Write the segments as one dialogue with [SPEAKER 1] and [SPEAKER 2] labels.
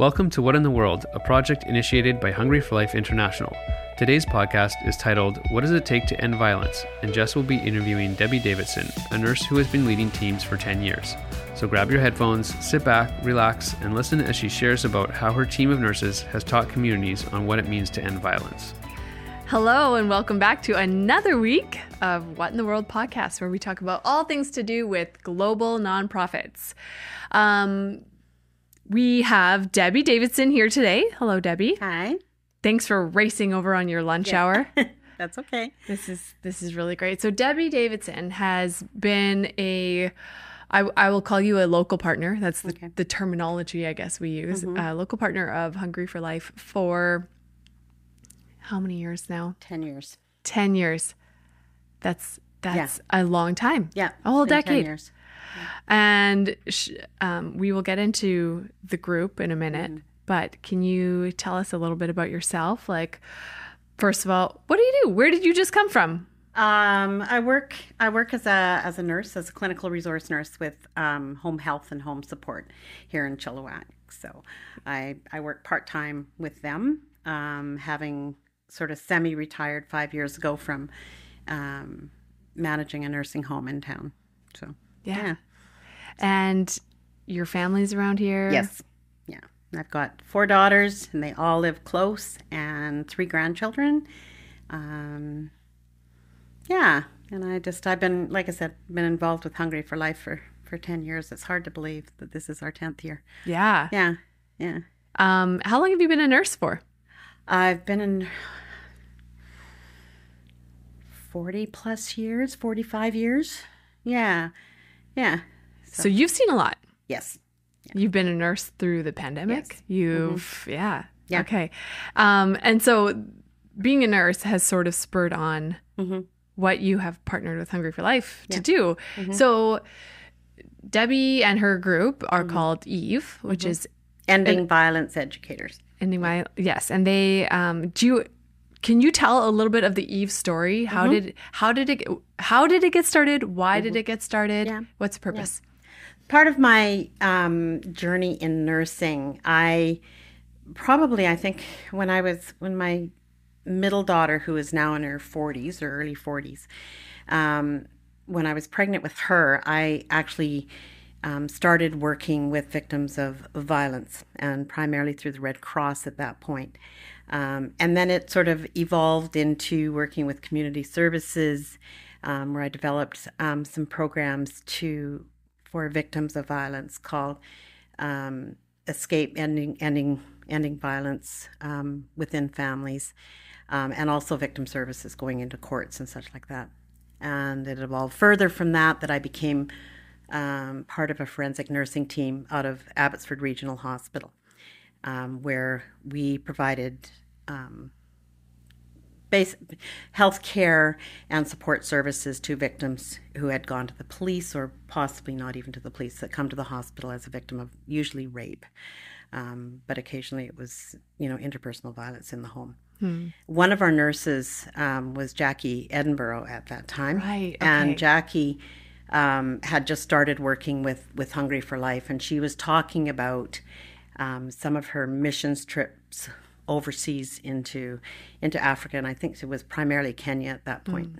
[SPEAKER 1] Welcome to What in the World, a project initiated by Hungry for Life International. Today's podcast is titled What Does It Take to End Violence? and Jess will be interviewing Debbie Davidson, a nurse who has been leading teams for 10 years. So grab your headphones, sit back, relax, and listen as she shares about how her team of nurses has taught communities on what it means to end violence.
[SPEAKER 2] Hello, and welcome back to another week of What in the World podcast, where we talk about all things to do with global nonprofits. Um, we have Debbie Davidson here today. Hello, Debbie.
[SPEAKER 3] Hi.
[SPEAKER 2] Thanks for racing over on your lunch yeah. hour.
[SPEAKER 3] That's okay.
[SPEAKER 2] This is this is really great. So Debbie Davidson has been a I, I will call you a local partner. That's the, okay. the terminology I guess we use. Mm-hmm. A local partner of Hungry for Life for how many years now?
[SPEAKER 3] 10 years.
[SPEAKER 2] 10 years. That's that's yeah. a long time.
[SPEAKER 3] Yeah.
[SPEAKER 2] A whole decade. years. And sh- um, we will get into the group in a minute, mm-hmm. but can you tell us a little bit about yourself? Like, first of all, what do you do? Where did you just come from?
[SPEAKER 3] Um, I work. I work as a as a nurse, as a clinical resource nurse with um, home health and home support here in Chilliwack. So, I I work part time with them, um, having sort of semi retired five years ago from um, managing a nursing home in town. So.
[SPEAKER 2] Yeah. yeah. And your family's around here?
[SPEAKER 3] Yes. Yeah. I've got four daughters and they all live close and three grandchildren. Um, yeah. And I just, I've been, like I said, been involved with Hungry for Life for, for 10 years. It's hard to believe that this is our 10th year.
[SPEAKER 2] Yeah.
[SPEAKER 3] Yeah. Yeah.
[SPEAKER 2] Um, how long have you been a nurse for?
[SPEAKER 3] I've been in 40 plus years, 45 years. Yeah. Yeah.
[SPEAKER 2] So, so you've seen a lot.
[SPEAKER 3] Yes.
[SPEAKER 2] Yeah. You've been a nurse through the pandemic. Yes. You've, mm-hmm. yeah.
[SPEAKER 3] Yeah.
[SPEAKER 2] Okay. Um, and so being a nurse has sort of spurred on mm-hmm. what you have partnered with Hungry for Life yeah. to do. Mm-hmm. So Debbie and her group are mm-hmm. called Eve, which mm-hmm. is
[SPEAKER 3] Ending Violence Educators.
[SPEAKER 2] Ending Violence, yes. And they, um, do you, can you tell a little bit of the Eve story? How mm-hmm. did how did it how did it get started? Why mm-hmm. did it get started? Yeah. What's the purpose? Yeah.
[SPEAKER 3] Part of my um, journey in nursing, I probably I think when I was when my middle daughter, who is now in her 40s or early 40s, um, when I was pregnant with her, I actually um, started working with victims of, violence, and primarily through the Red Cross at that point. Um, and then it sort of evolved into working with community services, um, where I developed um, some programs to for victims of violence called um, "Escape Ending Ending Ending Violence um, Within Families," um, and also victim services going into courts and such like that. And it evolved further from that that I became part of a forensic nursing team out of Abbotsford Regional Hospital um, where we provided um, base health care and support services to victims who had gone to the police or possibly not even to the police that come to the hospital as a victim of usually rape um, but occasionally it was you know interpersonal violence in the home hmm. one of our nurses um, was jackie edinburgh at that time
[SPEAKER 2] right
[SPEAKER 3] okay. and jackie um, had just started working with with hungry for life and she was talking about um, some of her missions trips overseas into into Africa, and I think it was primarily Kenya at that point. Mm.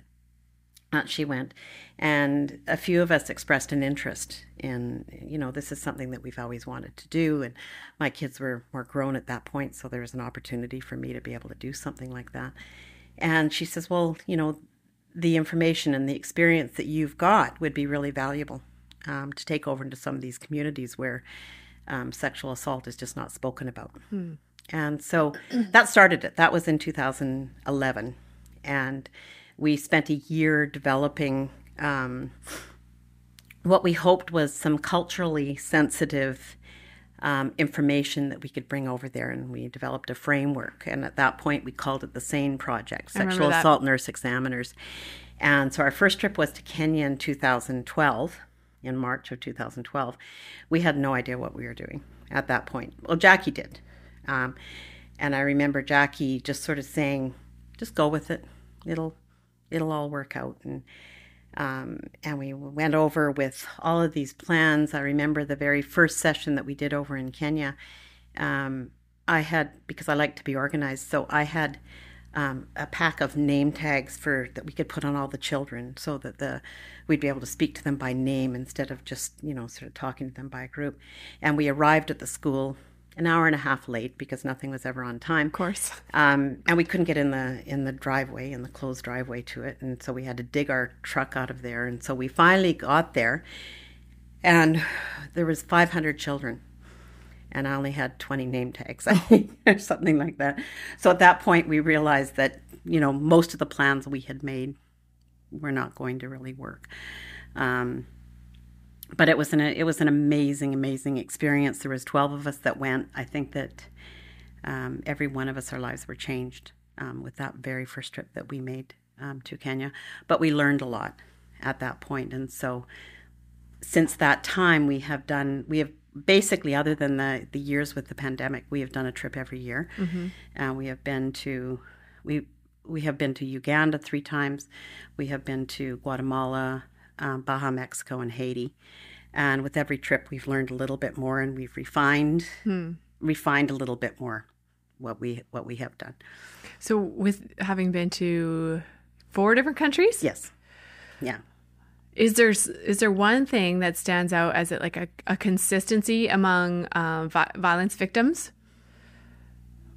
[SPEAKER 3] Uh, she went, and a few of us expressed an interest in, you know, this is something that we've always wanted to do. And my kids were more grown at that point, so there was an opportunity for me to be able to do something like that. And she says, well, you know, the information and the experience that you've got would be really valuable um, to take over into some of these communities where um, sexual assault is just not spoken about. Hmm. And so that started it. That was in 2011. And we spent a year developing um, what we hoped was some culturally sensitive um, information that we could bring over there. And we developed a framework. And at that point, we called it the SANE Project Sexual Assault Nurse Examiners. And so our first trip was to Kenya in 2012 in March of 2012, we had no idea what we were doing at that point. Well, Jackie did. Um, and I remember Jackie just sort of saying, just go with it. It'll, it'll all work out. And, um, and we went over with all of these plans. I remember the very first session that we did over in Kenya. um, I had because I like to be organized, so I had um, a pack of name tags for that we could put on all the children, so that the we'd be able to speak to them by name instead of just you know sort of talking to them by a group. And we arrived at the school an hour and a half late because nothing was ever on time.
[SPEAKER 2] Of course.
[SPEAKER 3] Um, and we couldn't get in the in the driveway in the closed driveway to it, and so we had to dig our truck out of there. And so we finally got there, and there was 500 children and I only had 20 name tags, I think, or something like that. So at that point, we realized that, you know, most of the plans we had made were not going to really work. Um, but it was an it was an amazing, amazing experience. There was 12 of us that went. I think that um, every one of us, our lives were changed um, with that very first trip that we made um, to Kenya. But we learned a lot at that point, and so since that time, we have done we have basically, other than the, the years with the pandemic, we have done a trip every year. Mm-hmm. Uh, we have been to we we have been to Uganda three times. We have been to Guatemala, um, Baja, Mexico, and Haiti. And with every trip, we've learned a little bit more, and we've refined hmm. refined a little bit more what we what we have done.
[SPEAKER 2] So, with having been to four different countries,
[SPEAKER 3] yes, yeah,
[SPEAKER 2] is there is there one thing that stands out as it like a, a consistency among um, vi- violence victims,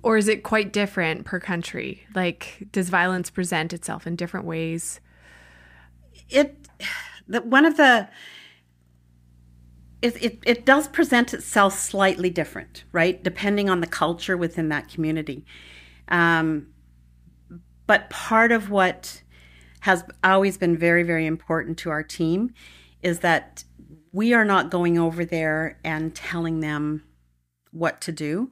[SPEAKER 2] or is it quite different per country? Like, does violence present itself in different ways?
[SPEAKER 3] It, the, one of the it, it, it does present itself slightly different, right? Depending on the culture within that community. Um, but part of what has always been very, very important to our team is that we are not going over there and telling them what to do.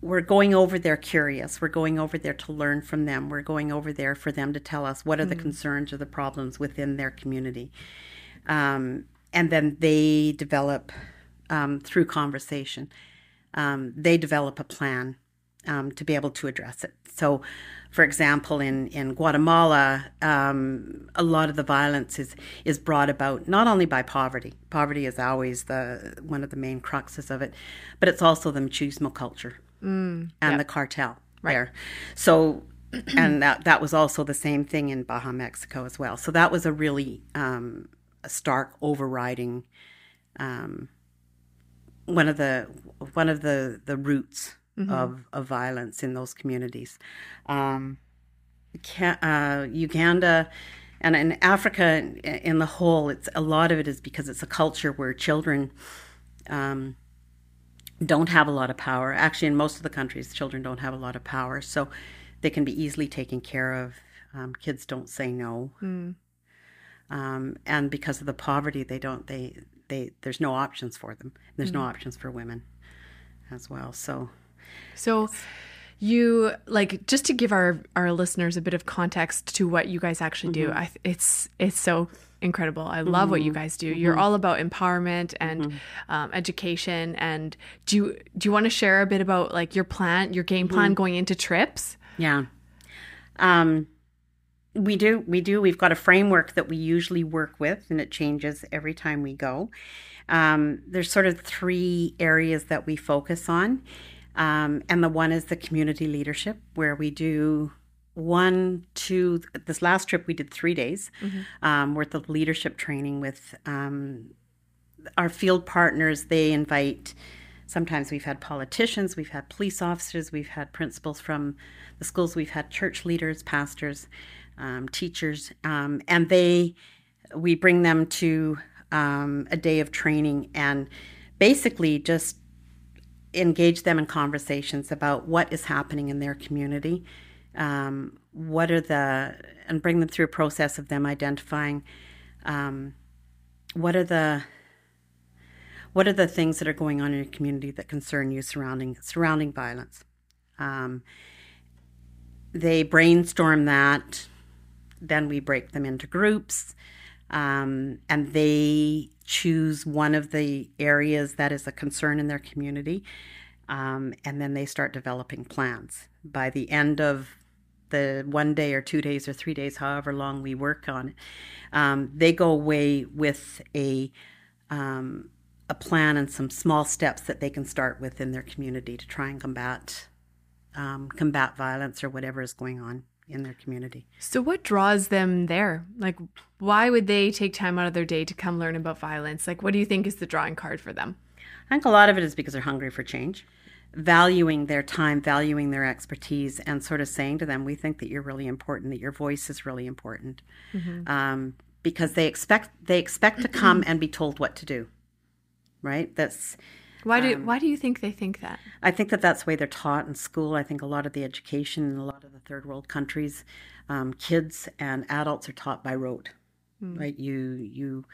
[SPEAKER 3] We're going over there curious. We're going over there to learn from them. We're going over there for them to tell us what are the mm. concerns or the problems within their community. Um, and then they develop um, through conversation. Um, they develop a plan um, to be able to address it. So, for example, in in Guatemala, um, a lot of the violence is is brought about not only by poverty. Poverty is always the one of the main cruxes of it, but it's also the machismo culture mm, and yep. the cartel right. there. So. and that that was also the same thing in Baja, Mexico as well. So that was a really um, a stark overriding um, one of the one of the the roots mm-hmm. of, of violence in those communities. Um, uh, Uganda and in Africa in the whole, it's a lot of it is because it's a culture where children um, don't have a lot of power. Actually, in most of the countries, children don't have a lot of power, so they can be easily taken care of. Um, kids don't say no, mm. um, and because of the poverty, they don't. They they there's no options for them. There's mm. no options for women as well. So
[SPEAKER 2] so you like just to give our our listeners a bit of context to what you guys actually do. Mm-hmm. I, it's it's so incredible. I love mm-hmm. what you mm-hmm. guys do. Mm-hmm. You're all about empowerment and mm-hmm. um, education. And do you do you want to share a bit about like your plan, your game plan going into trips?
[SPEAKER 3] Yeah. Um, we do. We do. We've got a framework that we usually work with, and it changes every time we go. Um, there's sort of three areas that we focus on. Um, and the one is the community leadership, where we do one, two, this last trip we did three days mm-hmm. um, worth of leadership training with um, our field partners. They invite, sometimes we've had politicians, we've had police officers, we've had principals from the schools, we've had church leaders, pastors, um, teachers, um, and they, we bring them to um, a day of training and basically just engage them in conversations about what is happening in their community. Um, what are the, and bring them through a process of them identifying um, what are the, what are the things that are going on in your community that concern you surrounding surrounding violence. Um, they brainstorm that, then we break them into groups, um, and they choose one of the areas that is a concern in their community, um, and then they start developing plans. By the end of the one day or two days or three days, however long we work on um, they go away with a um, a plan and some small steps that they can start with in their community to try and combat um, combat violence or whatever is going on in their community.
[SPEAKER 2] So, what draws them there? Like, why would they take time out of their day to come learn about violence? Like, what do you think is the drawing card for them?
[SPEAKER 3] I think a lot of it is because they're hungry for change, valuing their time, valuing their expertise, and sort of saying to them, "We think that you're really important. That your voice is really important," mm-hmm. um, because they expect they expect to come and be told what to do. Right? That's
[SPEAKER 2] why do um, why do you think they think that?
[SPEAKER 3] I think that that's the way they're taught in school. I think a lot of the education in a lot of the third world countries, um, kids and adults are taught by rote, mm. right? You you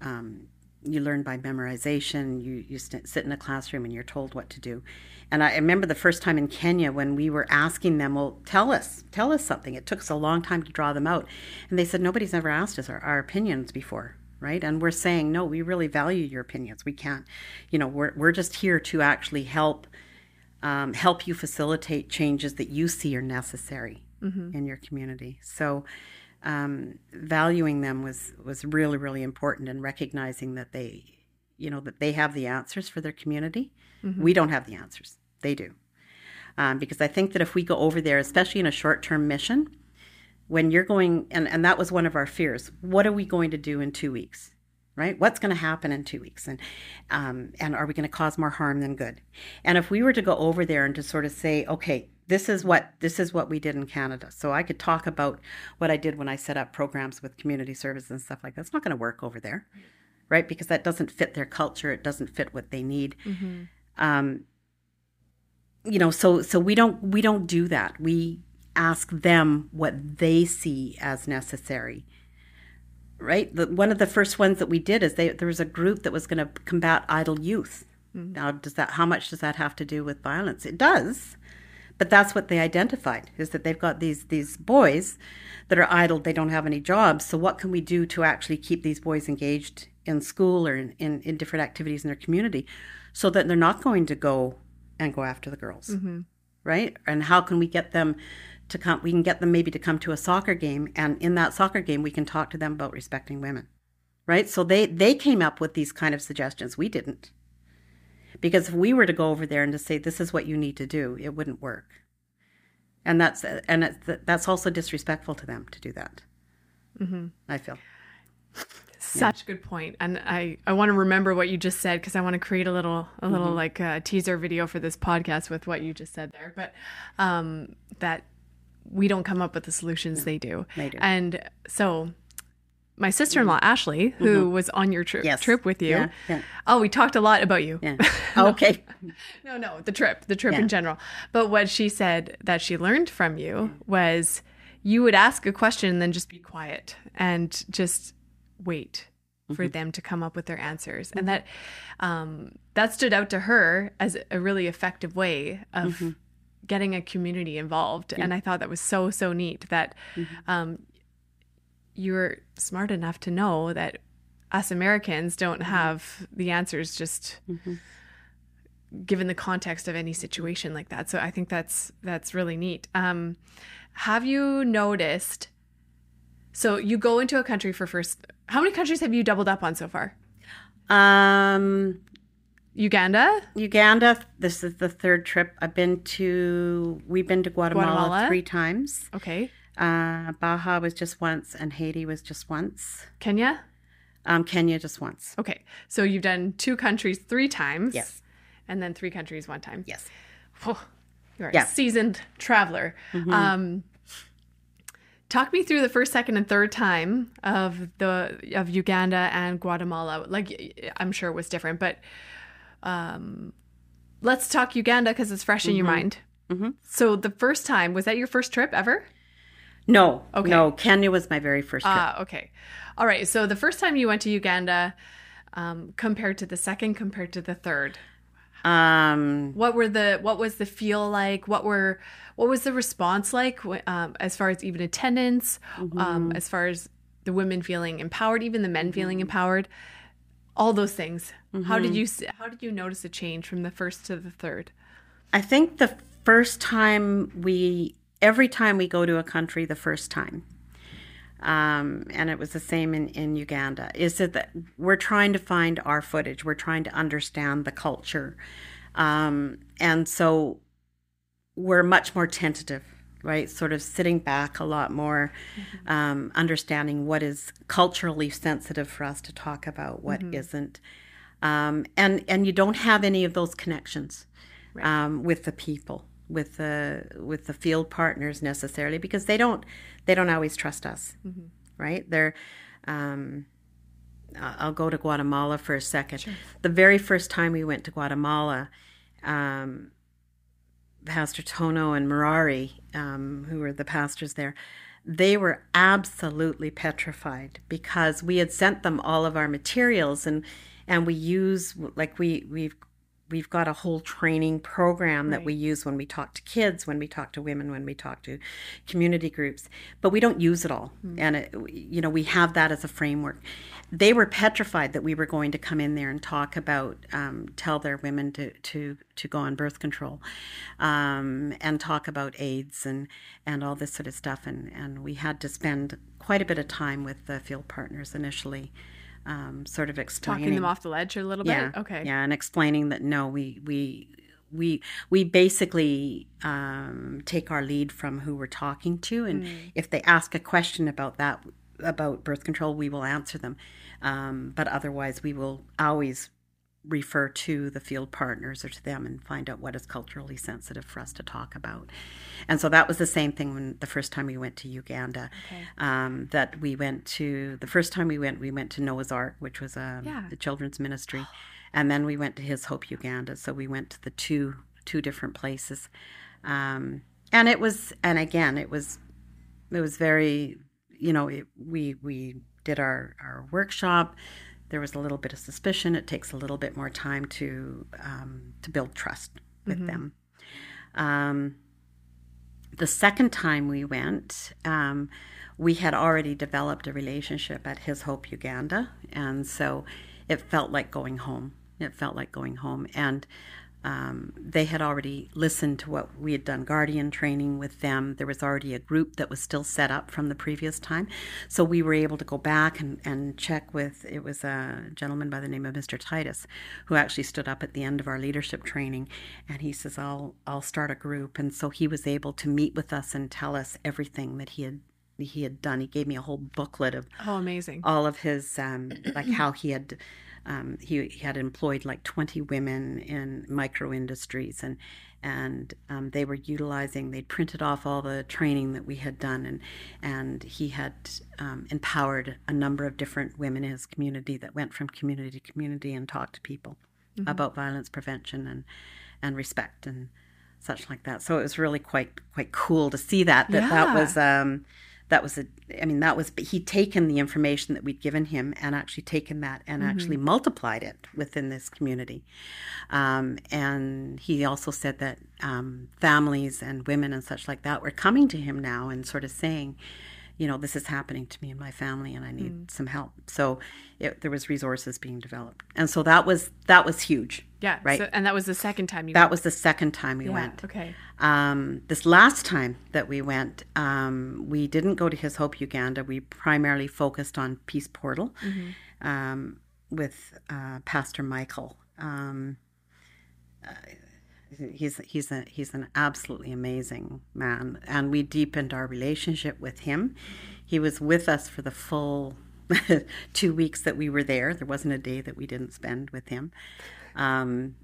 [SPEAKER 3] um, you learn by memorization. You you st- sit in a classroom and you're told what to do. And I remember the first time in Kenya when we were asking them, "Well, tell us, tell us something." It took us a long time to draw them out, and they said nobody's ever asked us our, our opinions before right? And we're saying, no, we really value your opinions. We can't, you know, we're, we're just here to actually help um, help you facilitate changes that you see are necessary mm-hmm. in your community. So um, valuing them was was really really important and recognizing that they, you know, that they have the answers for their community. Mm-hmm. We don't have the answers. They do. Um, because I think that if we go over there, especially in a short term mission, when you're going and, and that was one of our fears. What are we going to do in two weeks right? What's going to happen in two weeks? And um, and are we going to cause more harm than good? And if we were to go over there and to sort of say okay this is what this is what we did in canada. So i could talk about what i did when i set up programs with community service and stuff like that. It's not going to work over there right? Because that doesn't fit their culture. It doesn't fit what they need. Mm-hmm. um, you know so so we don't we don't do that. We ask them what they see as necessary right the, one of the first ones that we did is they, there was a group that was going to combat idle youth mm-hmm. now does that how much does that have to do with violence it does but that's what they identified is that they've got these these boys that are idle they don't have any jobs so what can we do to actually keep these boys engaged in school or in, in, in different activities in their community so that they're not going to go and go after the girls mm-hmm. right and how can we get them to come we can get them maybe to come to a soccer game and in that soccer game we can talk to them about respecting women right? So they they came up with these kind of suggestions. We didn't. Because if we were to go over there and to say this is what you need to do it wouldn't work. And that's and it's, that's also disrespectful to them to do that. Mm-hmm. i feel.
[SPEAKER 2] Such yeah. good point. And i i want to remember what you just said because i want to create a little a little mm-hmm. like a uh, teaser video for this podcast with what you just said there. But um that we don't come up with the solutions they do.
[SPEAKER 3] They do.
[SPEAKER 2] And so my sister-in-law mm-hmm. Ashley, who mm-hmm. was on your tri- yes. trip with you. Yeah, yeah. Oh, we talked a lot about you.
[SPEAKER 3] Yeah. no, okay.
[SPEAKER 2] No, no, the trip, the trip in general. But what she said that she learned from you was you would ask a question and then just be quiet and just wait for mm-hmm. them to come up with their answers. And mm-hmm. that um, that stood out to her as a really effective way of mm-hmm getting a community involved. Yeah. And I thought that was so, so neat that mm-hmm. um, you were smart enough to know that us Americans don't mm-hmm. have the answers just mm-hmm. given the context of any situation like that. So I think that's that's really neat. Um, have you noticed? So you go into a country for first. How many countries have you doubled up on so far?
[SPEAKER 3] Um,
[SPEAKER 2] Uganda?
[SPEAKER 3] Uganda. This is the third trip. I've been to, we've been to Guatemala, Guatemala? three times.
[SPEAKER 2] Okay.
[SPEAKER 3] Uh, Baja was just once and Haiti was just once.
[SPEAKER 2] Kenya?
[SPEAKER 3] Um, Kenya just once.
[SPEAKER 2] Okay. So you've done two countries three times.
[SPEAKER 3] Yes.
[SPEAKER 2] And then three countries one time.
[SPEAKER 3] Yes.
[SPEAKER 2] Oh, you're yeah. a seasoned traveler. Mm-hmm. Um, talk me through the first second and third time of the of uganda and guatemala like i'm sure it was different but um, let's talk Uganda because it's fresh mm-hmm. in your mm-hmm. mind. Mm-hmm. So the first time was that your first trip ever?
[SPEAKER 3] No. Okay. No, Kenya was my very first trip.
[SPEAKER 2] Ah, okay. All right. So the first time you went to Uganda, um, compared to the second, compared to the third,
[SPEAKER 3] um,
[SPEAKER 2] what were the what was the feel like? What were what was the response like um, as far as even attendance, mm-hmm. um, as far as the women feeling empowered, even the men mm-hmm. feeling empowered? All those things. Mm-hmm. How did mm-hmm. you how did you notice a change from the first to the third?
[SPEAKER 3] I think the first time we every time we go to a country the first time um, and it was the same in, in Uganda, is that we're trying to find our footage. We're trying to understand the culture. Um, and so we're much more tentative, right? Sort of sitting back a lot more, mm-hmm. um, understanding what is culturally sensitive for us to talk about, what mm-hmm. not um, and, and you don't have any of those connections right. Um, with the people with the with the field partners necessarily because they don't they don't always trust us, mm-hmm. right? They're um, I'll go to Guatemala for a second. Sure. The very first time we went to Guatemala, um, Pastor Tono and Marari, um, who were the pastors there, they were absolutely petrified because we had sent them all of our materials and and we use like we we've we've got a whole training program that we use when we talk to kids, when we talk to women, when we talk to community groups, but we don't use it all. Mm. And, it, you know, we have that as a framework. They were petrified that we were going to come in there and talk about, um, tell their women to, to, to go on birth control um, and talk about AIDS and, and all this sort of stuff. And, and we had to spend quite a bit of time with the field partners initially um, sort of explaining
[SPEAKER 2] talking them off the ledge a little
[SPEAKER 3] yeah,
[SPEAKER 2] bit. Okay.
[SPEAKER 3] Yeah, and explaining that no, we we we we basically um, take our lead from who we're talking to, and mm. if they ask a question about that about birth control, we will answer them. Um, but otherwise, we will always refer to the field partners or to them and find out what is culturally sensitive for us to talk about. And so that was the same thing when the first time we went to Uganda. Okay. Um, that we went to the first time we went, we went to Noah's Ark, which was a, yeah. a children's ministry, and then we went to His Hope Uganda. So we went to the two two different places, um, and it was and again it was it was very you know it, we we did our our workshop there was a little bit of suspicion. It takes a little bit more time to um, to build trust with mm-hmm. them. Um, the second time we went, um, we had already developed a relationship at His Hope Uganda, and so it felt like going home. It felt like going home, and um, they had already listened to what we had done guardian training with them. There was already a group that was still set up from the previous time. So we were able to go back and, and check with, it was a gentleman by the name of Mr. Titus who actually stood up at the end of our leadership training and he says, I'll, I'll start a group. And so he was able to meet with us and tell us everything that he had he had done. He gave me a whole booklet of
[SPEAKER 2] oh amazing
[SPEAKER 3] all of his um, like how he had um, he, he, had employed like 20 women in micro industries and and um, they were utilizing they'd printed off all the training that we had done and and he had um, empowered a number of different women in his community that went from community to community and talked to people mm-hmm. about violence prevention and and respect and such like that so it was really quite quite cool to see that that yeah. that was um, that was a i mean that was he'd taken the information that we'd given him and actually taken that and mm-hmm. actually multiplied it within this community um, and he also said that um, families and women and such like that were coming to him now and sort of saying you know, this is happening to me and my family, and I need mm. some help. So it, there was resources being developed, and so that was that was huge.
[SPEAKER 2] Yeah,
[SPEAKER 3] right.
[SPEAKER 2] So, and that was the second time you.
[SPEAKER 3] That
[SPEAKER 2] went.
[SPEAKER 3] was the second time we
[SPEAKER 2] yeah,
[SPEAKER 3] went.
[SPEAKER 2] Okay.
[SPEAKER 3] Um, this last time that we went, um, we didn't go to His Hope Uganda. We primarily focused on Peace Portal mm-hmm. um, with uh, Pastor Michael. Um, uh, he's he's a he's an absolutely amazing man, and we deepened our relationship with him. He was with us for the full two weeks that we were there. There wasn't a day that we didn't spend with him, um,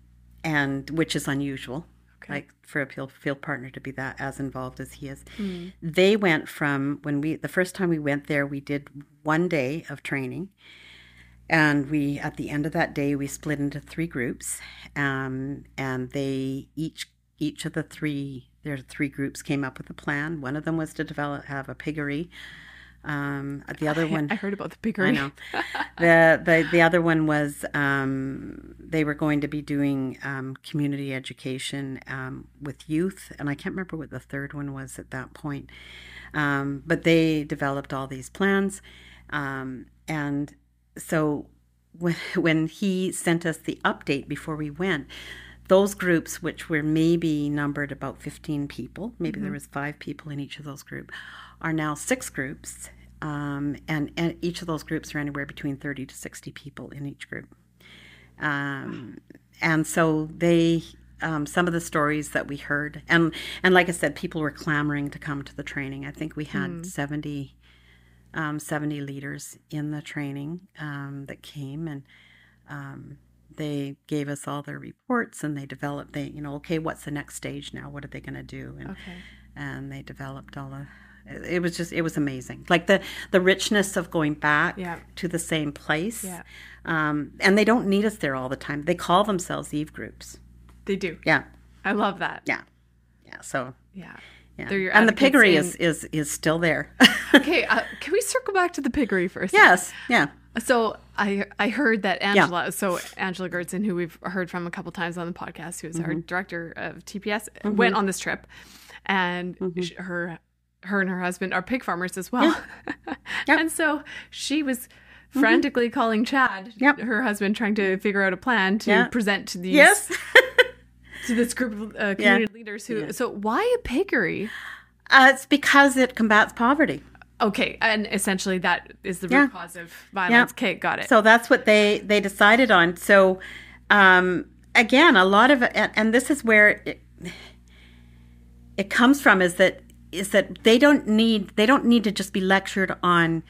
[SPEAKER 3] and which is unusual. Okay. Like for a field, field partner to be that as involved as he is. Mm. They went from when we the first time we went there, we did one day of training and we at the end of that day we split into three groups um, and they each each of the three their three groups came up with a plan one of them was to develop have a piggery um, the other one
[SPEAKER 2] I heard about the piggery. I know.
[SPEAKER 3] the, the the other one was um, they were going to be doing um, community education um, with youth, and I can't remember what the third one was at that point. Um, but they developed all these plans, um, and so when, when he sent us the update before we went, those groups, which were maybe numbered about 15 people, maybe mm-hmm. there was five people in each of those groups, are now six groups. Um, and, and each of those groups are anywhere between 30 to 60 people in each group. Um, and so they, um, some of the stories that we heard, and, and like I said, people were clamoring to come to the training. I think we had mm. 70, um, 70 leaders in the training um, that came and um, they gave us all their reports and they developed they you know okay what's the next stage now? What are they going to do? And okay. and they developed all the it was just it was amazing. Like the the richness of going back yeah. to the same place yeah. um, and they don't need us there all the time. They call themselves eve groups.
[SPEAKER 2] They do.
[SPEAKER 3] Yeah.
[SPEAKER 2] I love that.
[SPEAKER 3] Yeah. Yeah so yeah yeah. and the piggery is, is is still there.
[SPEAKER 2] okay, uh, can we circle back to the piggery first?
[SPEAKER 3] Yes, yeah.
[SPEAKER 2] So I I heard that Angela, yeah. so Angela Gertzen, who we've heard from a couple times on the podcast, who's mm-hmm. our director of TPS, mm-hmm. went on this trip, and mm-hmm. her her and her husband are pig farmers as well. Yeah. yep. and so she was mm-hmm. frantically calling Chad, yep. her husband, trying to figure out a plan to yeah. present to these
[SPEAKER 3] yes.
[SPEAKER 2] To this group of uh, community yeah. leaders who. So why a piggery?
[SPEAKER 3] Uh, it's because it combats poverty.
[SPEAKER 2] Okay, and essentially that is the root yeah. cause of violence. Yeah. Okay, got it.
[SPEAKER 3] So that's what they they decided on. So um, again, a lot of and, and this is where it, it comes from is that is that they don't need they don't need to just be lectured on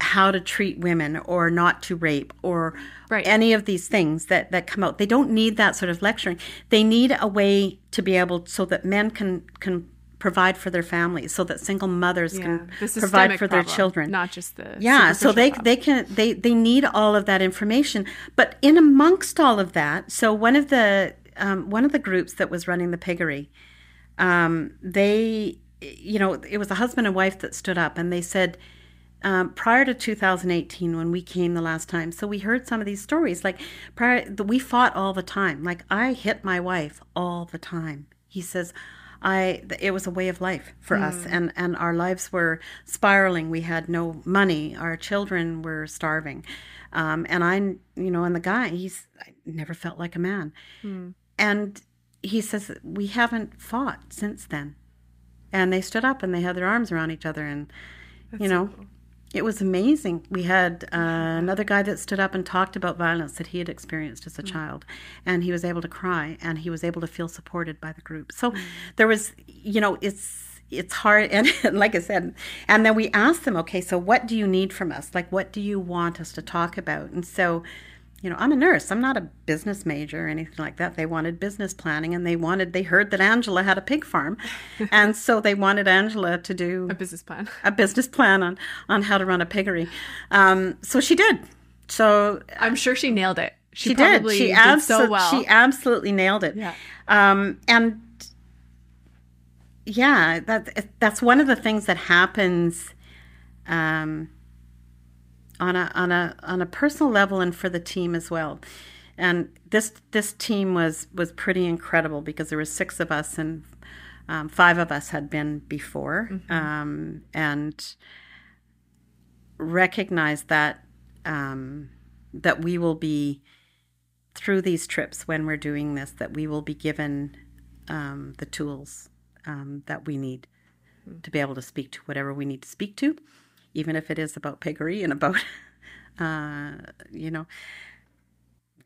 [SPEAKER 3] how to treat women or not to rape or right. any of these things that, that come out. They don't need that sort of lecturing. They need a way to be able so that men can can provide for their families so that single mothers yeah, can provide for problem, their children
[SPEAKER 2] not just the
[SPEAKER 3] yeah so they problem. they can they they need all of that information but in amongst all of that so one of the um, one of the groups that was running the piggery um, they you know it was a husband and wife that stood up and they said um, prior to 2018 when we came the last time. So we heard some of these stories like prior we fought all the time. Like i hit my wife all the time. He says I it was a way of life for mm. us and and our lives were spiraling. We had no money. Our children were starving. Um, and I you know and the guy he's I never felt like a man. Mm. and he says we haven't fought since then. And they stood up and they had their arms around each other and That's you know so cool it was amazing. We had uh, another guy that stood up and talked about violence that he had experienced as a mm. child, and he was able to cry and he was able to feel supported by the group. So mm. there was, you know, it's it's hard and, and like I said, and then we asked them, okay, so what do you need from us? Like, what do you want us to talk about? And so you know, I'm a nurse. I'm not a business major or anything like that. They wanted business planning and they wanted, they heard that Angela had a pig farm. and so they wanted Angela to do
[SPEAKER 2] a business plan,
[SPEAKER 3] a business plan on, on how to run a piggery. Um, so she did. So
[SPEAKER 2] I'm sure she nailed it. She, she did. She did so well.
[SPEAKER 3] She absolutely nailed it.
[SPEAKER 2] Yeah.
[SPEAKER 3] Um, and yeah, that, that's one of the things that happens, um, on a on a on a personal level and for the team as well. And this this team was was pretty incredible because there were six of us and um, five of us had been before, mm-hmm. um, and recognize that um, that we will be through these trips when we're doing this that we will be given um, the tools um, that we need mm-hmm. to be able to speak to whatever we need to speak to even if it is about piggery and about, uh, you know,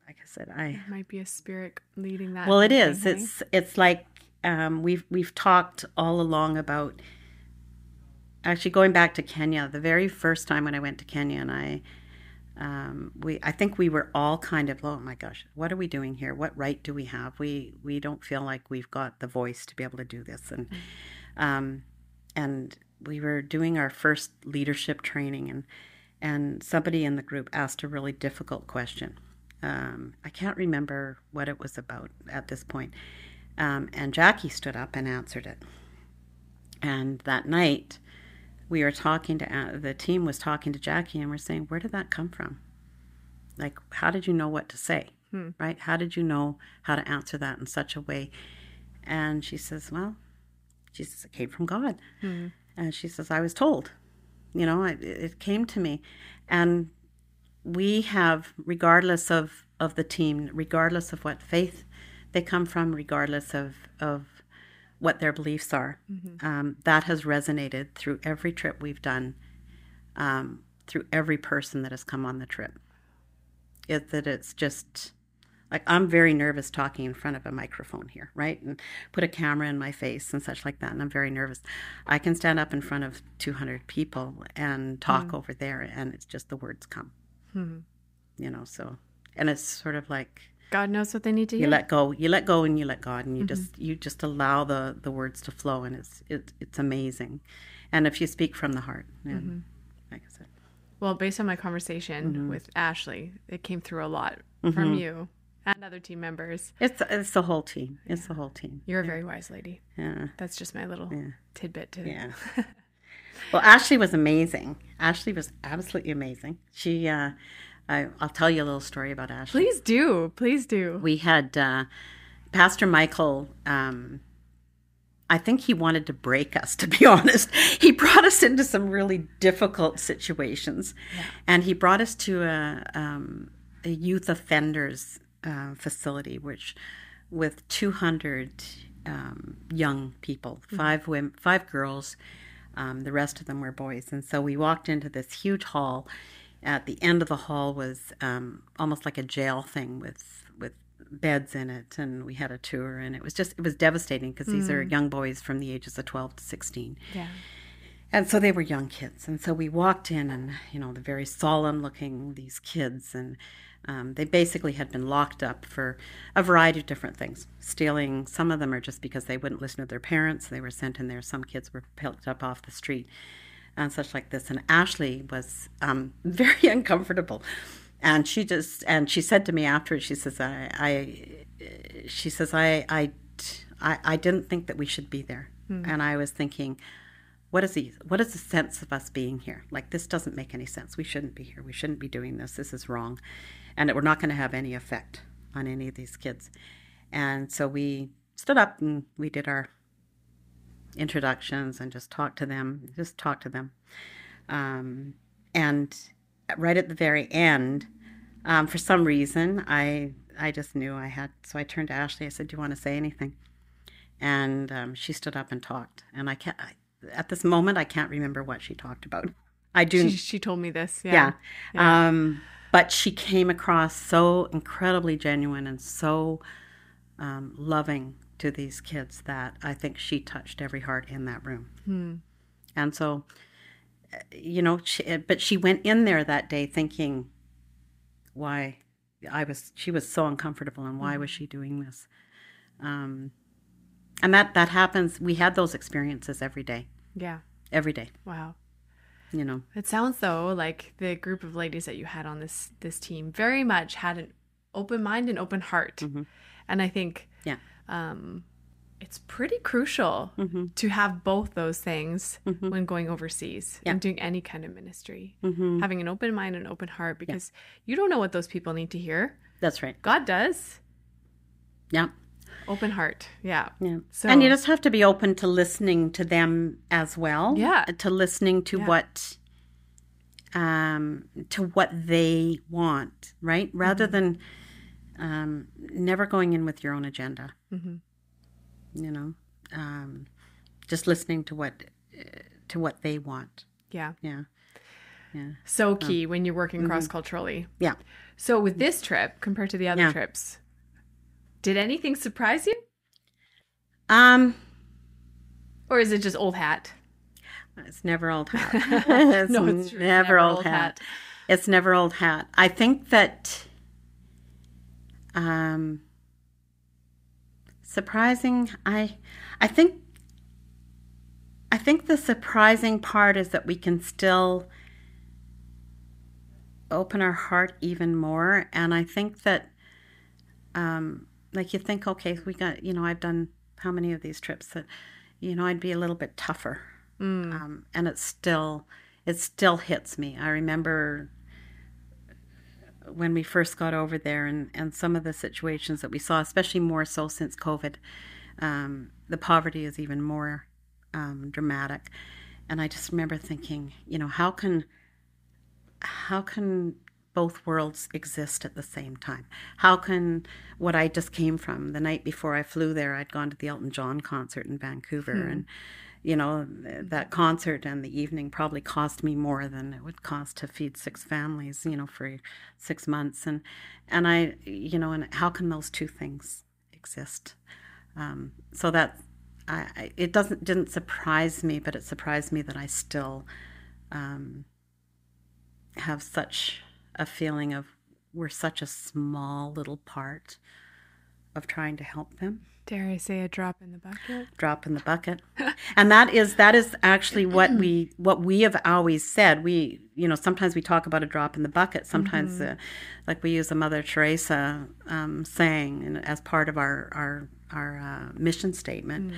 [SPEAKER 3] like I said, I
[SPEAKER 2] it might be a spirit leading that.
[SPEAKER 3] Well, it is. Thing, it's it's like um, we've we've talked all along about actually going back to Kenya. The very first time when I went to Kenya, and I. Um, we I think we were all kind of oh my gosh what are we doing here what right do we have we we don't feel like we've got the voice to be able to do this and mm-hmm. um, and we were doing our first leadership training, and and somebody in the group asked a really difficult question. Um, I can't remember what it was about at this point. Um, and Jackie stood up and answered it. And that night, we were talking to uh, the team was talking to Jackie, and we're saying, "Where did that come from? Like, how did you know what to say? Hmm. Right? How did you know how to answer that in such a way?" And she says, "Well, she says it came from God." Hmm. And she says, I was told, you know, it, it came to me. And we have, regardless of, of the team, regardless of what faith they come from, regardless of, of what their beliefs are. Mm-hmm. Um, that has resonated through every trip we've done, um, through every person that has come on the trip. Is that it's just like I'm very nervous talking in front of a microphone here, right? And put a camera in my face and such like that. And I'm very nervous. I can stand up in front of 200 people and talk mm-hmm. over there, and it's just the words come. Mm-hmm. You know, so, and it's sort of like,
[SPEAKER 2] God knows what they need to
[SPEAKER 3] hear.
[SPEAKER 2] You
[SPEAKER 3] let go. You let go, and you let God, and you mm-hmm. just you just allow the the words to flow, and it's it, it's amazing. And if you speak from the heart, and mm-hmm. like I said.
[SPEAKER 2] Well, based on my conversation mm-hmm. with Ashley, it came through a lot from mm-hmm. you and other team members.
[SPEAKER 3] It's it's the whole team. It's yeah. the whole team.
[SPEAKER 2] You're a very wise lady. Yeah. That's just my little yeah. tidbit to
[SPEAKER 3] Yeah. well, Ashley was amazing. Ashley was absolutely amazing. She uh I, will tell you a little story about Ashley.
[SPEAKER 2] Please do. Please do.
[SPEAKER 3] We had uh, Pastor Michael. Um, I think he wanted to break us, to be honest. He brought us into some really difficult situations. Yeah. And he brought us to a, um, a youth offenders uh, facility, which with 200 um, young people, mm-hmm. five women, five girls. Um, the rest of them were boys. And so we walked into this huge hall at the end of the hall was um, almost like a jail thing with with beds in it, and we had a tour, and it was just it was devastating because mm. these are mm. young boys from the ages of twelve to sixteen. Yeah. And so they were young kids, and so we walked in, and you know, the very solemn-looking these kids, and um, they basically had been locked up for a variety of different things. Stealing, some of them are just because they wouldn't listen to their parents. They were sent in there. Some kids were picked up off the street and such like this. And Ashley was um, very uncomfortable. And she just, and she said to me afterwards, she says, I, I she says, I, I, I, I, didn't think that we should be there. Mm. And I was thinking, what is the, what is the sense of us being here? Like, this doesn't make any sense. We shouldn't be here. We shouldn't be doing this. This is wrong. And it, we're not going to have any effect on any of these kids. And so we stood up and we did our introductions and just talked to them, just talked to them. Um, and right at the very end, um, for some reason, I I just knew I had. So I turned to Ashley. I said, "Do you want to say anything?" And um, she stood up and talked. And I can't. I, at this moment, I can't remember what she talked about. I do.
[SPEAKER 2] She, she told me this.
[SPEAKER 3] Yeah. yeah. yeah. But she came across so incredibly genuine and so um, loving to these kids that I think she touched every heart in that room. Hmm. And so, you know, she, but she went in there that day thinking, why I was, she was so uncomfortable and why was mm-hmm. she doing this? Um, and that, that happens. We had those experiences every day.
[SPEAKER 2] Yeah.
[SPEAKER 3] Every day.
[SPEAKER 2] Wow.
[SPEAKER 3] You know,
[SPEAKER 2] it sounds though like the group of ladies that you had on this, this team very much had an open mind and open heart. Mm-hmm. And I think,
[SPEAKER 3] yeah
[SPEAKER 2] um, it's pretty crucial mm-hmm. to have both those things mm-hmm. when going overseas yeah. and doing any kind of ministry. Mm-hmm. Having an open mind and open heart because yeah. you don't know what those people need to hear.
[SPEAKER 3] That's right.
[SPEAKER 2] God does.
[SPEAKER 3] Yeah.
[SPEAKER 2] Open heart. Yeah.
[SPEAKER 3] Yeah. So, and you just have to be open to listening to them as well.
[SPEAKER 2] Yeah.
[SPEAKER 3] To listening to yeah. what um to what they want, right? Rather mm-hmm. than um, never going in with your own agenda. Mm-hmm. You know, um, just listening to what to what they want.
[SPEAKER 2] Yeah,
[SPEAKER 3] yeah,
[SPEAKER 2] yeah. So key when you're working mm-hmm. cross culturally.
[SPEAKER 3] Yeah.
[SPEAKER 2] So with this trip compared to the other yeah. trips, did anything surprise you?
[SPEAKER 3] Um,
[SPEAKER 2] or is it just old hat?
[SPEAKER 3] It's never old hat. it's no, it's never, never old, old hat. hat. It's never old hat. I think that um, surprising. I I think I think the surprising part is that we can still open our heart even more, and I think that um, like you think, okay, we got you know I've done how many of these trips that you know I'd be a little bit tougher, mm. um, and it still it still hits me. I remember when we first got over there and, and some of the situations that we saw, especially more so since COVID. Um, the poverty is even more um, dramatic. And I just remember thinking, you know, how can how can both worlds exist at the same time? How can what I just came from the night before I flew there, I'd gone to the Elton John concert in Vancouver, hmm. and you know that concert and the evening probably cost me more than it would cost to feed six families, you know, for six months, and and I, you know, and how can those two things exist? Um, so that I, I, it doesn't didn't surprise me, but it surprised me that I still um, have such a feeling of we're such a small little part of trying to help them.
[SPEAKER 2] Dare I say a drop in the bucket?
[SPEAKER 3] Drop in the bucket. and that is that is actually what we what we have always said. We you know sometimes we talk about a drop in the bucket. Sometimes mm-hmm. uh, like we use a Mother Teresa um, saying as part of our our our uh, mission statement. Mm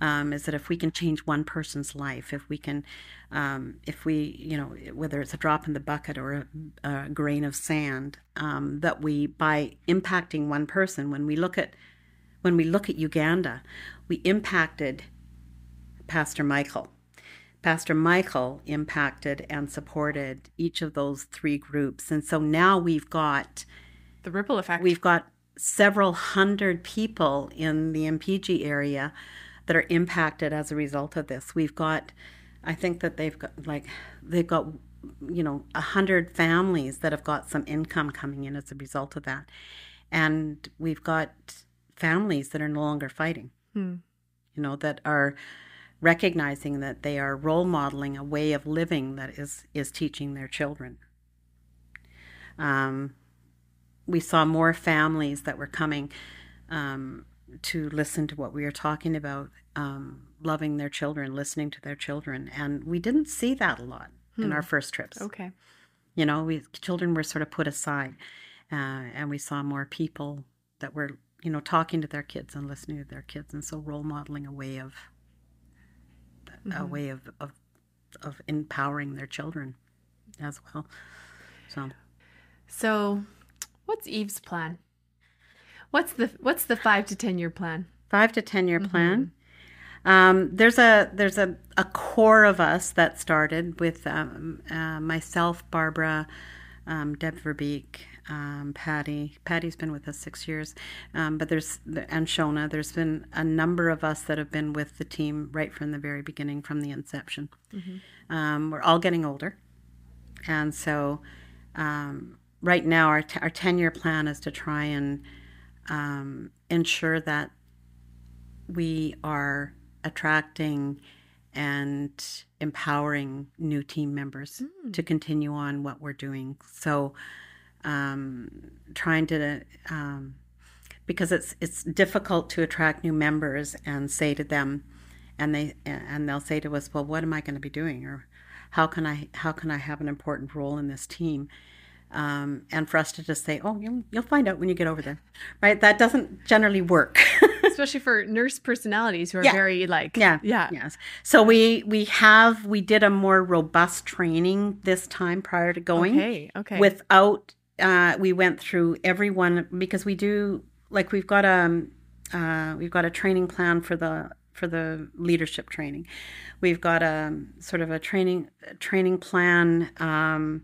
[SPEAKER 3] um, is that if we can change one person's life, if we can, um, if we, you know, whether it's a drop in the bucket or a, a grain of sand, um, that we, by impacting one person, when we look at, when we look at Uganda, we impacted Pastor Michael. Pastor Michael impacted and supported each of those three groups. And so now we've got
[SPEAKER 2] the ripple effect.
[SPEAKER 3] We've got several hundred people in the Mpigi area that are impacted as a result of this. We've got, I think that they've got like they've got you know a hundred families that have got some income coming in as a result of that, and we've got families that are no longer fighting. Hmm. You know that are recognizing that they are role modeling a way of living that is is teaching their children. Um, we saw more families that were coming um, to listen to what we were talking about, um, loving their children, listening to their children, and we didn't see that a lot hmm. in our hmm. first trips.
[SPEAKER 2] Okay,
[SPEAKER 3] you know, we children were sort of put aside, uh, and we saw more people that were, you know, talking to their kids and listening to their kids, and so role modeling a way of mm-hmm. a way of, of of empowering their children as well. So,
[SPEAKER 2] so what's Eve's plan? What's the what's the five to ten year plan?
[SPEAKER 3] Five to ten year mm-hmm. plan. Um, there's a there's a, a core of us that started with um, uh, myself, Barbara, um, Deb Verbeek, um, Patty. Patty's been with us six years, um, but there's and Shona. There's been a number of us that have been with the team right from the very beginning, from the inception. Mm-hmm. Um, we're all getting older, and so right now our t- our ten year plan is to try and um, ensure that we are attracting and empowering new team members mm. to continue on what we're doing. So, um, trying to um, because it's it's difficult to attract new members and say to them, and they and they'll say to us, "Well, what am I going to be doing?" or "How can I how can I have an important role in this team?" Um, and for us to just say, "Oh, you'll you'll find out when you get over there," right? That doesn't generally work,
[SPEAKER 2] especially for nurse personalities who are yeah. very like,
[SPEAKER 3] yeah, yeah, yes. So we we have we did a more robust training this time prior to going.
[SPEAKER 2] Okay, okay.
[SPEAKER 3] Without, uh, we went through everyone because we do like we've got a um, uh, we've got a training plan for the for the leadership training. We've got a sort of a training training plan. Um,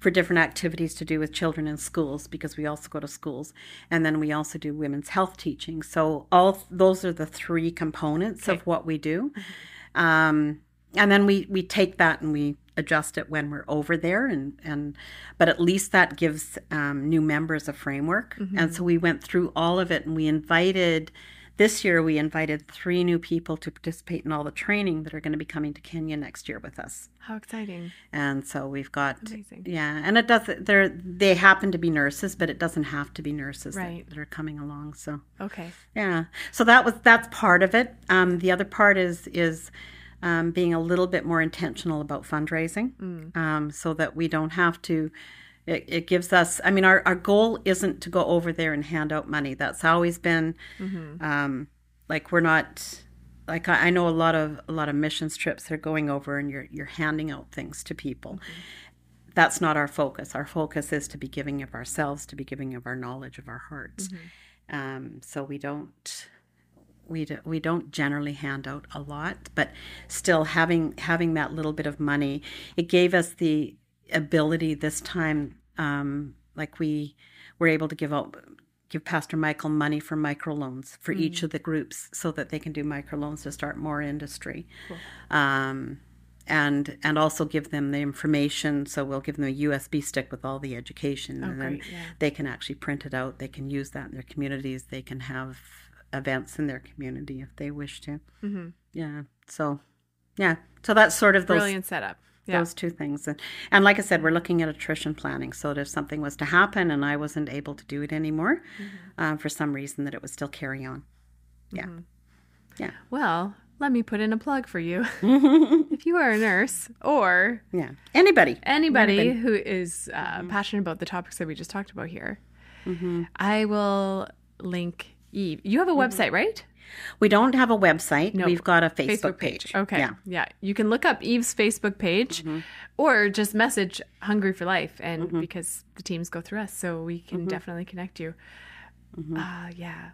[SPEAKER 3] for different activities to do with children in schools because we also go to schools and then we also do women's health teaching so all those are the three components okay. of what we do mm-hmm. um, and then we we take that and we adjust it when we're over there and and but at least that gives um, new members a framework mm-hmm. and so we went through all of it and we invited this year, we invited three new people to participate in all the training that are going to be coming to Kenya next year with us.
[SPEAKER 2] How exciting!
[SPEAKER 3] And so we've got Amazing. yeah, and it does. They're they happen to be nurses, but it doesn't have to be nurses right. that, that, are coming along. So
[SPEAKER 2] okay,
[SPEAKER 3] yeah. So that was that's part of it. Um, the other part is is. Um, being a little bit more intentional about fundraising mm. um, so that we don't have to it, it gives us i mean our, our goal isn't to go over there and hand out money that's always been mm-hmm. um, like we're not like I, I, know a lot of a lot of missions trips are going over and you're you're handing out things to people mm-hmm. that's not our focus our focus is to be giving of ourselves to be giving of our knowledge of our hearts mm-hmm. um, so we don't we, do, we don't generally hand out a lot but still having having that little bit of money it gave us the ability this time um, like we were able to give out give Pastor Michael money for microloans for mm. each of the groups so that they can do microloans to start more industry. Cool. Um, and and also give them the information. So we'll give them a USB stick with all the education, oh, and then yeah. they can actually print it out. They can use that in their communities. They can have events in their community if they wish to. Mm-hmm. Yeah. So, yeah. So that's sort of
[SPEAKER 2] those, brilliant setup.
[SPEAKER 3] Yeah. Those two things, and, and like I said, we're looking at attrition planning. So that if something was to happen and I wasn't able to do it anymore, mm-hmm. um, for some reason, that it would still carry on. Yeah. Mm-hmm.
[SPEAKER 2] Yeah. Well, let me put in a plug for you. if you are a nurse or
[SPEAKER 3] yeah, anybody,
[SPEAKER 2] anybody, anybody. who is uh, mm-hmm. passionate about the topics that we just talked about here, mm-hmm. I will link Eve. You have a mm-hmm. website, right?
[SPEAKER 3] We don't have a website. No, We've got a Facebook, Facebook page. page.
[SPEAKER 2] Okay. Yeah. Yeah. You can look up Eve's Facebook page mm-hmm. or just message Hungry for Life and mm-hmm. because the teams go through us, so we can mm-hmm. definitely connect you. Mm-hmm. Uh, yeah.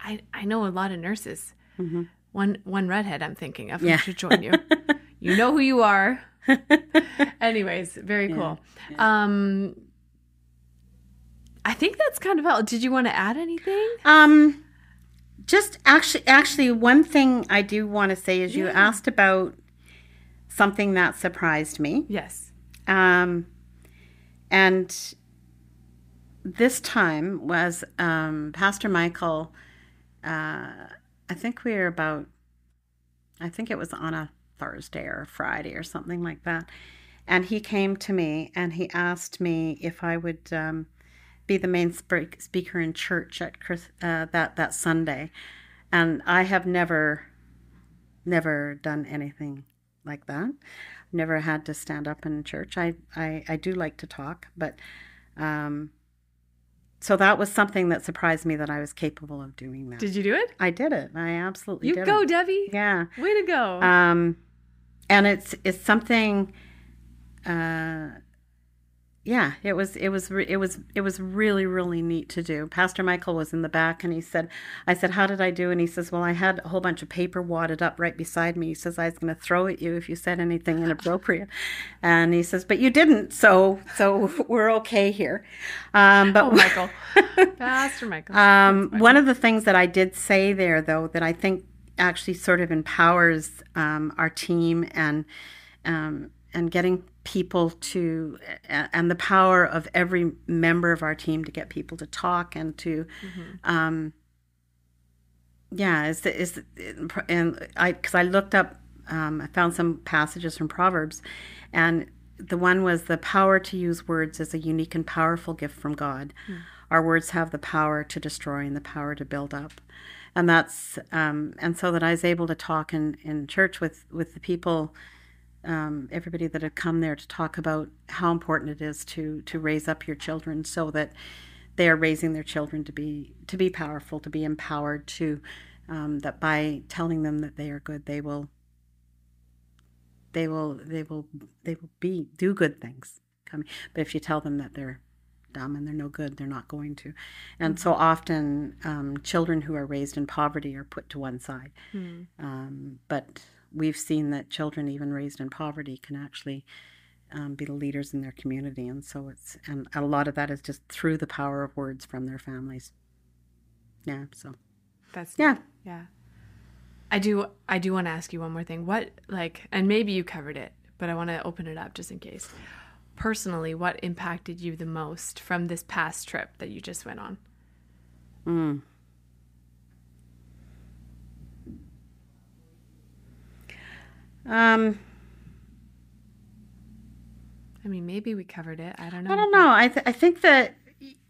[SPEAKER 2] I, I know a lot of nurses. Mm-hmm. One one redhead I'm thinking of yeah. should join you. you know who you are. Anyways, very yeah. cool. Yeah. Um I think that's kind of all. Did you want to add anything?
[SPEAKER 3] Um just actually actually one thing I do want to say is you asked about something that surprised me.
[SPEAKER 2] Yes.
[SPEAKER 3] Um and this time was um Pastor Michael uh I think we were about, I think it was on a Thursday or Friday or something like that. And he came to me and he asked me if I would um, be the main sp- speaker in church at Chris, uh, that that Sunday. And I have never, never done anything like that. Never had to stand up in church. I I, I do like to talk, but um, so that was something that surprised me that I was capable of doing that.
[SPEAKER 2] Did you do it?
[SPEAKER 3] I did it. I absolutely
[SPEAKER 2] you
[SPEAKER 3] did.
[SPEAKER 2] go,
[SPEAKER 3] it.
[SPEAKER 2] Debbie.
[SPEAKER 3] Yeah.
[SPEAKER 2] Way to go.
[SPEAKER 3] Um, and it's it's something. Uh, yeah, it was it was it was it was really really neat to do. Pastor Michael was in the back and he said, "I said, how did I do?" And he says, "Well, I had a whole bunch of paper wadded up right beside me." He says, "I was going to throw at you if you said anything inappropriate," and he says, "But you didn't, so so we're okay here."
[SPEAKER 2] Um, but oh, Michael, Pastor Michael.
[SPEAKER 3] Um, one of the things that I did say there, though, that I think actually sort of empowers um, our team and um, and getting people to and the power of every member of our team to get people to talk and to mm-hmm. um, yeah is is and i because i looked up um, i found some passages from proverbs and the one was the power to use words is a unique and powerful gift from god mm. our words have the power to destroy and the power to build up and that's um, and so that i was able to talk in in church with with the people um, everybody that had come there to talk about how important it is to to raise up your children so that they are raising their children to be to be powerful, to be empowered, to um, that by telling them that they are good, they will they will they will they will be do good things. Coming, but if you tell them that they're dumb and they're no good, they're not going to. And mm-hmm. so often, um, children who are raised in poverty are put to one side. Um, but we've seen that children, even raised in poverty, can actually um, be the leaders in their community. And so it's, and a lot of that is just through the power of words from their families. Yeah. So
[SPEAKER 2] that's, yeah. Yeah. I do, I do want to ask you one more thing. What, like, and maybe you covered it, but I want to open it up just in case. Personally, what impacted you the most from this past trip that you just went on?
[SPEAKER 3] Mm. Um,
[SPEAKER 2] I mean, maybe we covered it. I don't know.
[SPEAKER 3] I don't know. I th- I think that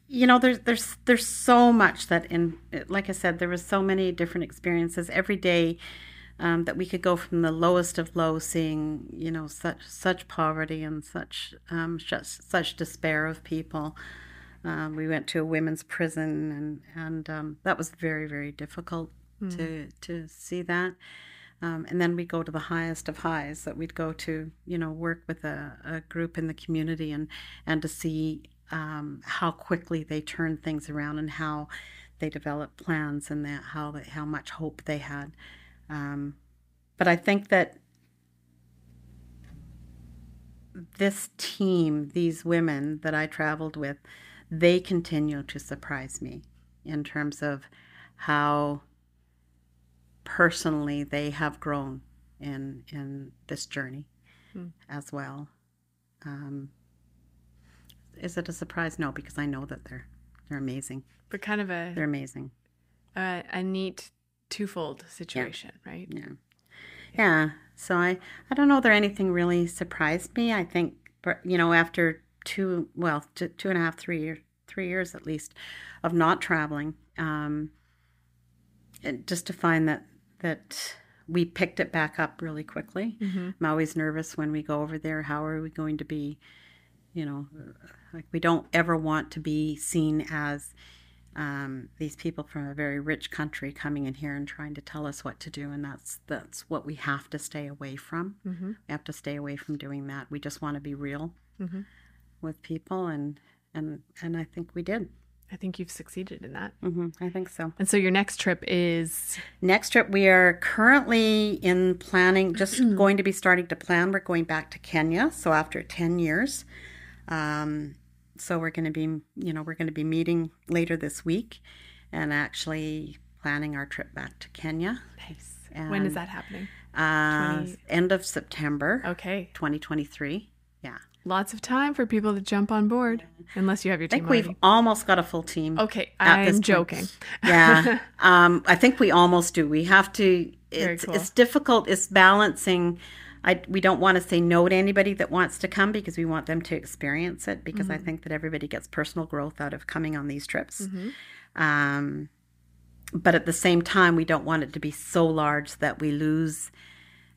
[SPEAKER 3] you know there's there's there's so much that in like I said there was so many different experiences every day um, that we could go from the lowest of low, seeing you know such such poverty and such um, such, such despair of people. Um, we went to a women's prison, and and um, that was very very difficult mm. to to see that. Um, and then we go to the highest of highs that we'd go to, you know, work with a, a group in the community and, and to see um, how quickly they turn things around and how they develop plans and that how how much hope they had. Um, but I think that this team, these women that I traveled with, they continue to surprise me in terms of how personally they have grown in in this journey hmm. as well. Um, is it a surprise? No, because I know that they're they're amazing.
[SPEAKER 2] But kind of a
[SPEAKER 3] they're amazing.
[SPEAKER 2] A, a neat twofold situation,
[SPEAKER 3] yeah.
[SPEAKER 2] right?
[SPEAKER 3] Yeah. yeah. So I I don't know that anything really surprised me. I think you know after two well two, two and a half three years three years at least of not traveling um, just to find that that we picked it back up really quickly. Mm-hmm. I'm always nervous when we go over there. How are we going to be, you know, like we don't ever want to be seen as um, these people from a very rich country coming in here and trying to tell us what to do, and that's that's what we have to stay away from. Mm-hmm. We have to stay away from doing that. We just want to be real mm-hmm. with people, and and and I think we did.
[SPEAKER 2] I think you've succeeded in that.
[SPEAKER 3] Mm-hmm, I think so.
[SPEAKER 2] And so your next trip is?
[SPEAKER 3] Next trip, we are currently in planning, just going to be starting to plan. We're going back to Kenya. So after 10 years. Um, so we're going to be, you know, we're going to be meeting later this week and actually planning our trip back to Kenya.
[SPEAKER 2] Nice. And, when is that happening?
[SPEAKER 3] Uh, 20... End of September.
[SPEAKER 2] Okay.
[SPEAKER 3] 2023.
[SPEAKER 2] Lots of time for people to jump on board, unless you have your team.
[SPEAKER 3] I think we've almost got a full team.
[SPEAKER 2] Okay, I'm joking.
[SPEAKER 3] yeah, um, I think we almost do. We have to. It's, cool. it's difficult. It's balancing. I, we don't want to say no to anybody that wants to come because we want them to experience it because mm-hmm. I think that everybody gets personal growth out of coming on these trips. Mm-hmm. Um, but at the same time, we don't want it to be so large that we lose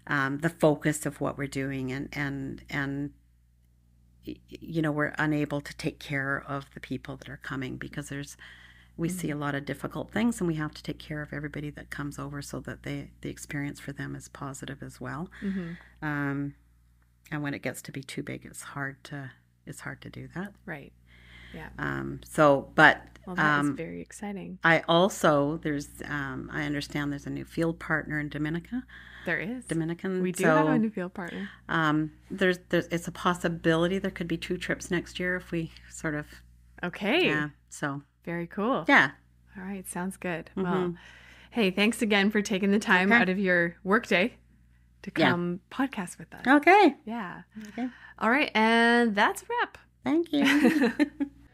[SPEAKER 3] um, the focus of what we're doing and and and you know we're unable to take care of the people that are coming because there's we mm-hmm. see a mm-hmm. lot of difficult things and we have to take care of everybody that comes over so that they the experience for them is positive as well mm-hmm. um, and when it gets to be too big it's hard to it's hard to do that
[SPEAKER 2] right yeah
[SPEAKER 3] um, so but
[SPEAKER 2] well, that um, very exciting
[SPEAKER 3] i also there's um, i understand there's a new field partner in dominica
[SPEAKER 2] there is
[SPEAKER 3] Dominican.
[SPEAKER 2] We do so, have a new field partner.
[SPEAKER 3] Um, there's, there's, it's a possibility there could be two trips next year if we sort of.
[SPEAKER 2] Okay.
[SPEAKER 3] Yeah. So.
[SPEAKER 2] Very cool.
[SPEAKER 3] Yeah.
[SPEAKER 2] All right. Sounds good. Mm-hmm. Well, hey, thanks again for taking the time okay. out of your workday to come yeah. podcast with us.
[SPEAKER 3] Okay.
[SPEAKER 2] Yeah. Okay. All right, and that's a wrap.
[SPEAKER 3] Thank you.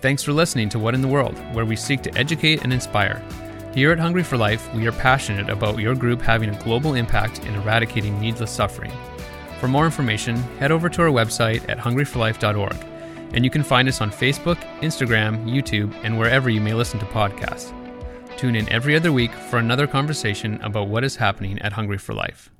[SPEAKER 1] Thanks for listening to What in the World, where we seek to educate and inspire. Here at Hungry for Life, we are passionate about your group having a global impact in eradicating needless suffering. For more information, head over to our website at hungryforlife.org, and you can find us on Facebook, Instagram, YouTube, and wherever you may listen to podcasts. Tune in every other week for another conversation about what is happening at Hungry for Life.